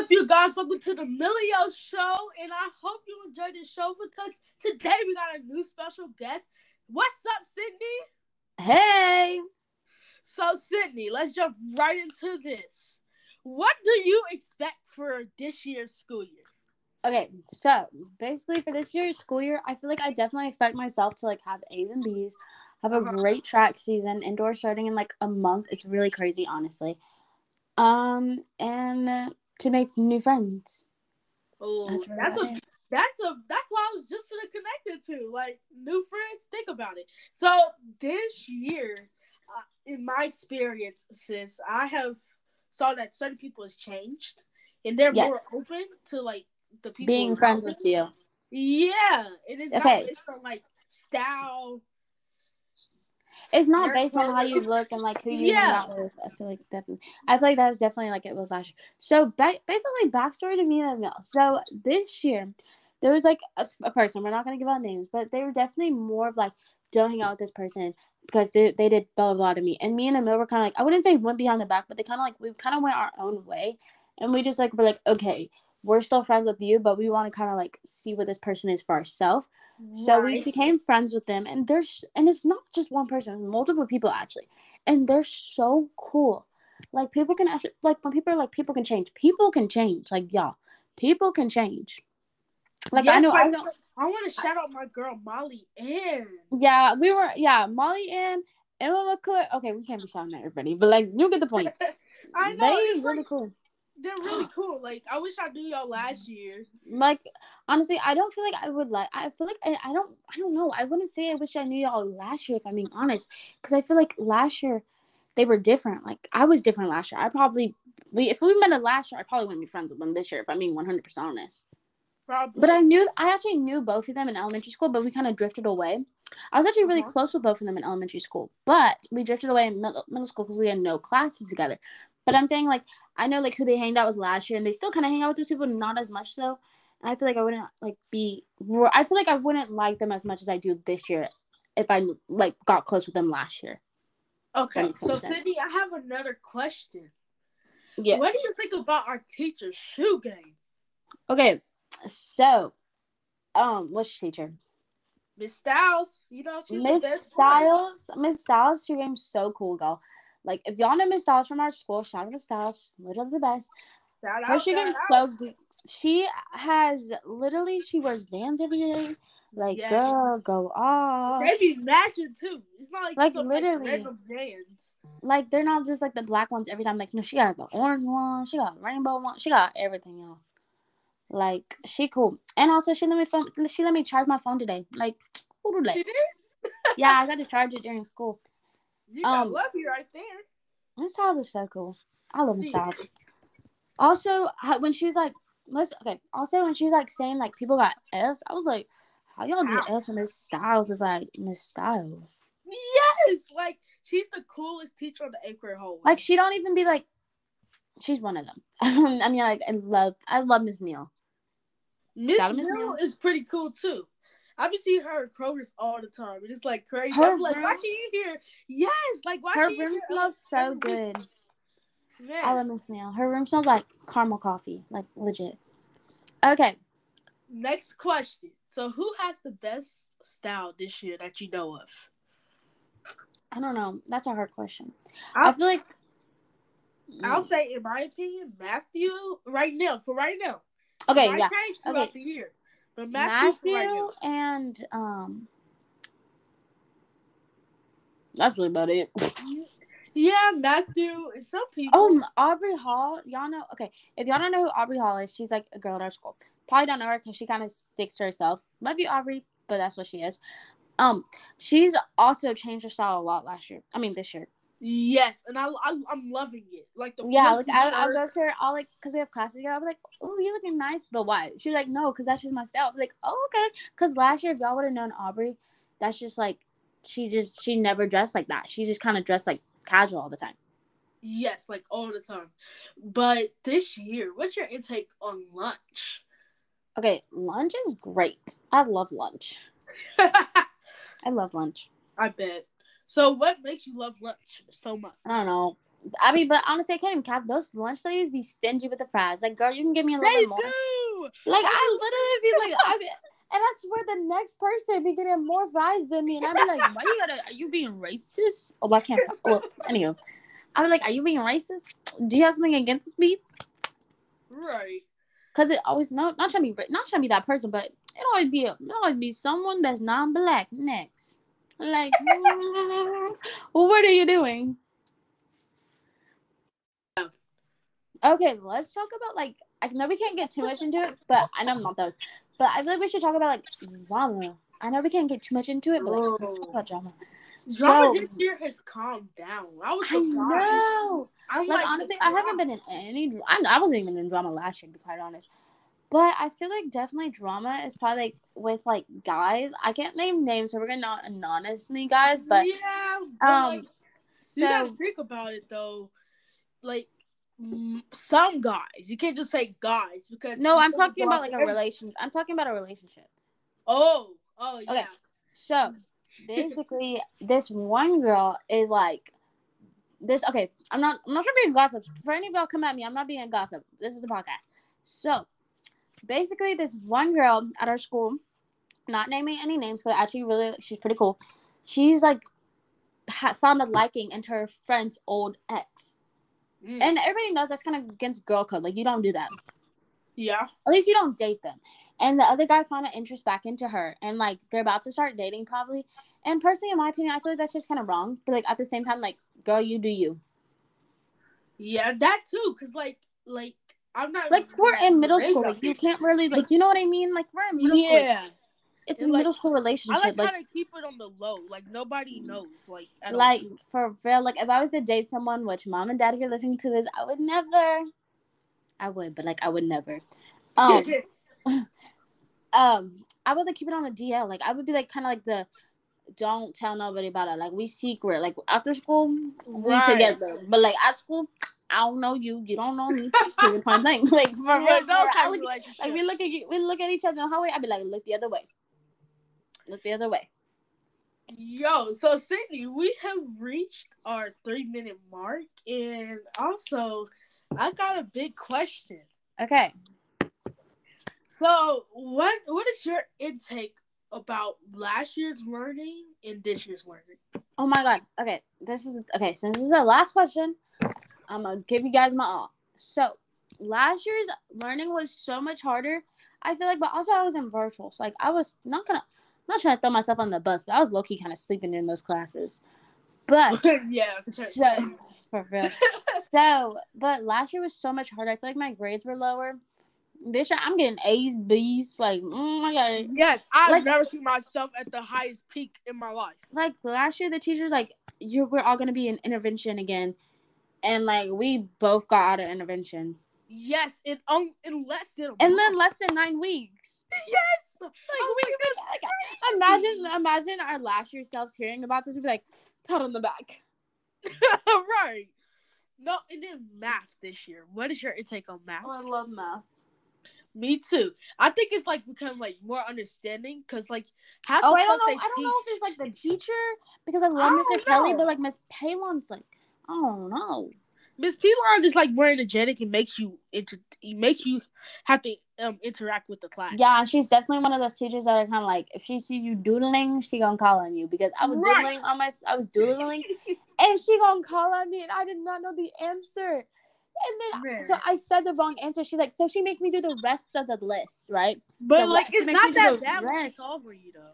up, you guys? Welcome to the Milio Show, and I hope you enjoyed the show because today we got a new special guest. What's up, Sydney? Hey. So, Sydney, let's jump right into this. What do you expect for this year's school year? Okay, so basically for this year's school year, I feel like I definitely expect myself to like have A's and B's, have a Uh-huh. great track season, indoor starting in like a month. It's really crazy, honestly. Um, and to make new friends. Oh, That's that's, a that's a that's what I was just gonna connect it to, like new friends. Think about it. So this year, uh, in my experience, sis, I have saw that certain people has changed, and they're more open to like the people Being friends with you. Yeah, it is Okay. not like style. It's not based on how you look and like who you Yeah. hang out with. I feel like definitely. I feel like that was definitely like it was last year. So ba- basically, backstory to me and Emil. So this year, there was like a person. We're not gonna give out names, but they were definitely more of like, don't hang out with this person because they, they did blah blah blah to me. And me and Emil were kind of like, I wouldn't say went behind the back, but they kind of like we kind of went our own way, and we just like were like, okay, we're still friends with you, but we want to kind of like see what this person is for ourselves. So we became friends with them, and there's and it's not just one person, multiple people actually, and they're so cool. Like people can actually like when people are like people can change. People can change. Like y'all, people can change. Like I know I don't. I want to shout out my girl Molly Ann. Yeah, we were. Yeah, Molly and Emma McClure. Okay, we can't be shouting at everybody, but like you get the point. I know they really like, cool. They're really cool. Like I wish I knew y'all last year. Like honestly, I don't feel like I would like. I feel like I, I don't. I don't know. I wouldn't say I wish I knew y'all last year if I'm being honest, because I feel like last year they were different. Like I was different last year. I probably we if we met it last year, I probably wouldn't be friends with them this year if I'm being 100 percent honest. Probably. But I knew I actually knew both of them in elementary school, but we kind of drifted away. I was actually really Uh-huh. close with both of them in elementary school, but we drifted away in middle, middle school because we had no classes together. But I'm saying like I know like who they hanged out with last year, and they still kind of hang out with those people, not as much so. And I feel like I wouldn't like be. I feel like I wouldn't like them as much as I do this year if I like got close with them last year. okay, so sense. Sydney, I have another question. Yeah. What do you think about our teacher's shoe game? Okay, so um, which teacher? Miss Styles, you know Miss. Styles, Miss Styles, your game's so cool, girl. Like if y'all know Miss Styles from our school, shout out to Styles, literally the best. Shout out, game's out. so good. She has literally she wears bands every day. Like Yes. girl, go off. They be matching too. It's not like, Like, literally. like bands. Like they're not just like the black ones every time. Like no, she got the orange one, she got rainbow one, she got everything, y'all. Like she cool, and also she let me phone. She let me charge my phone today. Like, who do She that? did. Yeah, I got to charge it during school. You got Um, love you right there. Miss Styles is so cool. I love Miss She Styles. Also, when she was like, let's okay. Also, when she was like saying like people got F's, I was like, how y'all get How? F's when Miss Styles is like Miss Styles? Yes, like she's the coolest teacher on the eighth grade hallway. Like she don't even be like, she's one of them. I mean, like I love, I love Miss Neal. Miss Shout out Miss Mill Neal. is pretty cool too. I be seeing her at Kroger's all the time, and it's like crazy. Her I'm like, why room- she in here? Yes, like why Her she room smells so good. Man, I love Miss Neal. Her room smells like caramel coffee, like legit. Okay, Next question. So, who has the best style this year that you know of? I don't know. That's a hard question. I I'll, feel like I'll Mm. say, in my opinion, Matthew. Right now, for right now. okay, yeah. Okay. But Matthew, Matthew and um that's really about it. Yeah, Matthew. Some people. Oh, Aubrey Hall. Y'all know? Okay, if y'all don't know who Aubrey Hall is, she's like a girl at our school. Probably don't know her because she kind of sticks to herself. Love you, Aubrey, but that's what she is. Um, she's also changed her style a lot last year. I mean, this year. Yes, and I, I I'm loving it. Like the Yeah, like I, I'll go to her. I'll like because we have classes together. I'll be like, "Oh, you're looking nice," but why? She's like, "No, because that's just my style." I'll be like, "Oh, okay." Because last year, if y'all would have known Aubrey, that's just like she just she never dressed like that. She just kind of dressed like casual all the time. Yes, like all the time. But this year, what's your intake on lunch? Okay, lunch is great. I love lunch. I love lunch. I bet. So, what makes you love lunch so much? I don't know. I mean, but honestly, I can't even cap. Those lunch ladies be stingy with the fries. Like, girl, you can give me a little They bit more. do. Like, I literally be like, I be, and I swear the next person be getting more fries than me, and I be like, why you gotta? Are you being racist? Oh, I can't. Oh, well, anyway, I be like, are you being racist? Do you have something against me? Right. Cause it always not not trying to be not trying to be that person, but it always be a, it always be someone that's non-black next. Like, mm, well, what are you doing? Okay, let's talk about like I know we can't get too much into it, but I know I'm not those. But I feel like we should talk about like drama. I know we can't get too much into it, but like, let's talk about drama. Drama So- this year has calmed down. I was I know. I'm Like honestly, I haven't been in any. I, I wasn't even in drama last year, to be quite honest. But I feel like definitely drama is probably like with like guys. I can't name names, so we're gonna not anonymously guys. But yeah, but, um, like, you gotta so think about it though. Like some guys, you can't just say guys because no, I'm talking about like a relationship. I'm talking about a relationship. Oh, oh yeah. Okay. So basically, this one girl is like this. Okay, I'm not. I'm not trying to be a gossip. For any of y'all come at me, I'm not being a gossip. This is a podcast. So basically, this one girl at our school, not naming any names, but actually, really, she's pretty cool. She's like ha- found a liking into her friend's old ex, Mm, and everybody knows that's kind of against girl code. Like you don't do that. yeah. At least you don't date them. And the other guy found an interest back into her, and like they're about to start dating probably. And personally, in my opinion, I feel like that's just kind of wrong. But like at the same time, like girl, you do you. Yeah, that too. Cause like, like I'm not Like we're in middle school, like you can't really like you know what I mean. Like we're in middle school. like, Yeah, it's a And, like, middle school I relationship. like, Like how to keep it on the low. Like nobody knows. Like, like for real. Like if I was to date someone, which mom and dad, if you're listening to this, I would never. I would, but like I would never. Um. um I would like keep it on the DL. Like I would be like kind of like the don't tell nobody about it. Like we secret. Like after school, we Right. together. But like at school, I don't know you. You don't know me. Point blank. Like for real, Yeah, for those. Of relationships. like we look at you- we look at each other in the hallway. I'd be like, look the other way. Look the other way. Yo, so Sydney, we have reached our three minute mark, and also I got a big question. Okay. So, what what is your intake about last year's learning and this year's learning? Oh my god. Okay. This is okay. So this is our last question, I'm gonna give you guys my all. So last year's learning was so much harder. I feel like, but also I was in virtual, so like I was not gonna, not trying to throw myself on the bus, but I was low key kind of sleeping in those classes. But yeah. so for real. So, but last year was so much harder. I feel like my grades were lower. This year I'm getting A's, B's. Like, mm, god. Yes, I've Like- never seen myself at the highest peak in my life. like last year the teachers like you we're all gonna be in intervention again and like we both got out of intervention Yes, in um, in less than and then less than nine weeks yes, like, Oh we, like imagine imagine our last year selves hearing about this we'd be like pat on the back right. No, and then math this year. What is your intake on math? Oh, i love math Me too. I think it's like become like more understanding because like half oh the i don't know i don't teach. know if it's like the teacher because i love I mr don't kelly know. but like miss palon's like i don't know Miss Pilar is like more energetic and makes you inter it makes you have to um interact with the class. yeah she's definitely one of those teachers that are kind of like if she sees you doodling she gonna call on you because i was Right. doodling on my i was doodling and she gonna call on me and I did not know the answer. And then so I said the wrong answer. She's like, so she makes me do the rest of the list, right? but So like it's not that bad when she rest. calls for you though.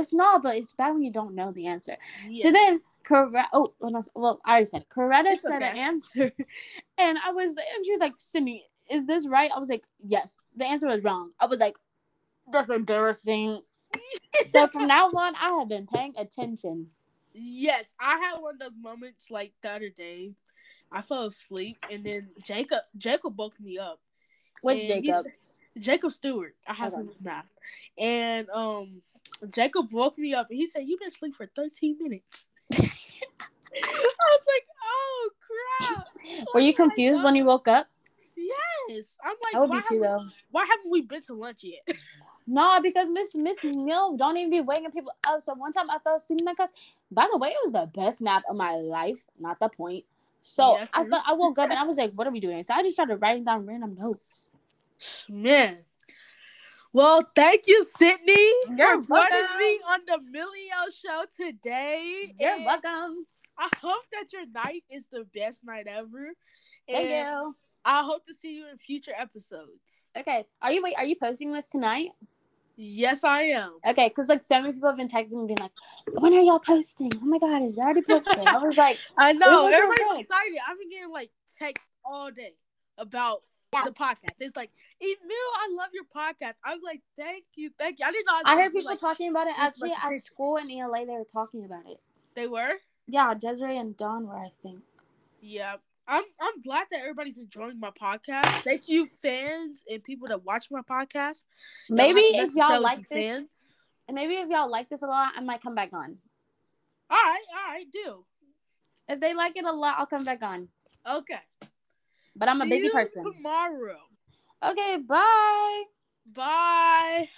It's not, but it's bad when you don't know the answer. Yeah. So then correct oh well, I already said it. Coretta It's said an answer. And I was and she was like, Sydney, is this right? I was like, Yes. The answer was wrong. I was like, That's embarrassing. so from now on I have been paying attention. Yes, I had one of those moments like the other day. I fell asleep and then Jacob Jacob woke me up. He Jacob? Jacob Stewart. I have Okay. him math. And um Jacob woke me up and he said, You've been asleep for 13 minutes. I was like, Oh crap. Were you Oh my confused when you woke up? Yes. I'm like, I would why be too haven't- though. Why haven't we been to lunch yet? No, because Miss Miss Mill don't even be waking people up. So one time I fell asleep in that class. By the way, it was the best nap of my life. Not the point. So Yeah, I. I woke up and I was like, "What are we doing?" So I just started writing down random notes. Man. Well, thank you, Sydney, You're for joining welcome. me on the Milio show today. You're And welcome. I hope that your night is the best night ever. Thank and you. I hope to see you in future episodes. Okay, are you wait? Are you posting this tonight? Yes, I am. Okay, because like so many people have been texting me being like, "When are y'all posting?" Oh my god, is it already posted? I was like, I know. Everybody's excited. I've been getting like texts all day about Yeah. the podcast. It's like, Emil, I love your podcast. I'm like, thank you, thank you. I didn't know. I heard people like, talking about it actually at school in ELA. They were talking about it. They were. Yeah, Desiree and Dawn were, I think. Yeah. I'm I'm glad that everybody's enjoying my podcast. Thank you, fans and people that watch my podcast. Y'all Maybe if y'all like this, fans. and maybe if y'all like this a lot, I might come back on. All right, all right, do. If they like it a lot, I'll come back on. Okay. But I'm a See busy you person. Tomorrow. Okay, bye. Bye.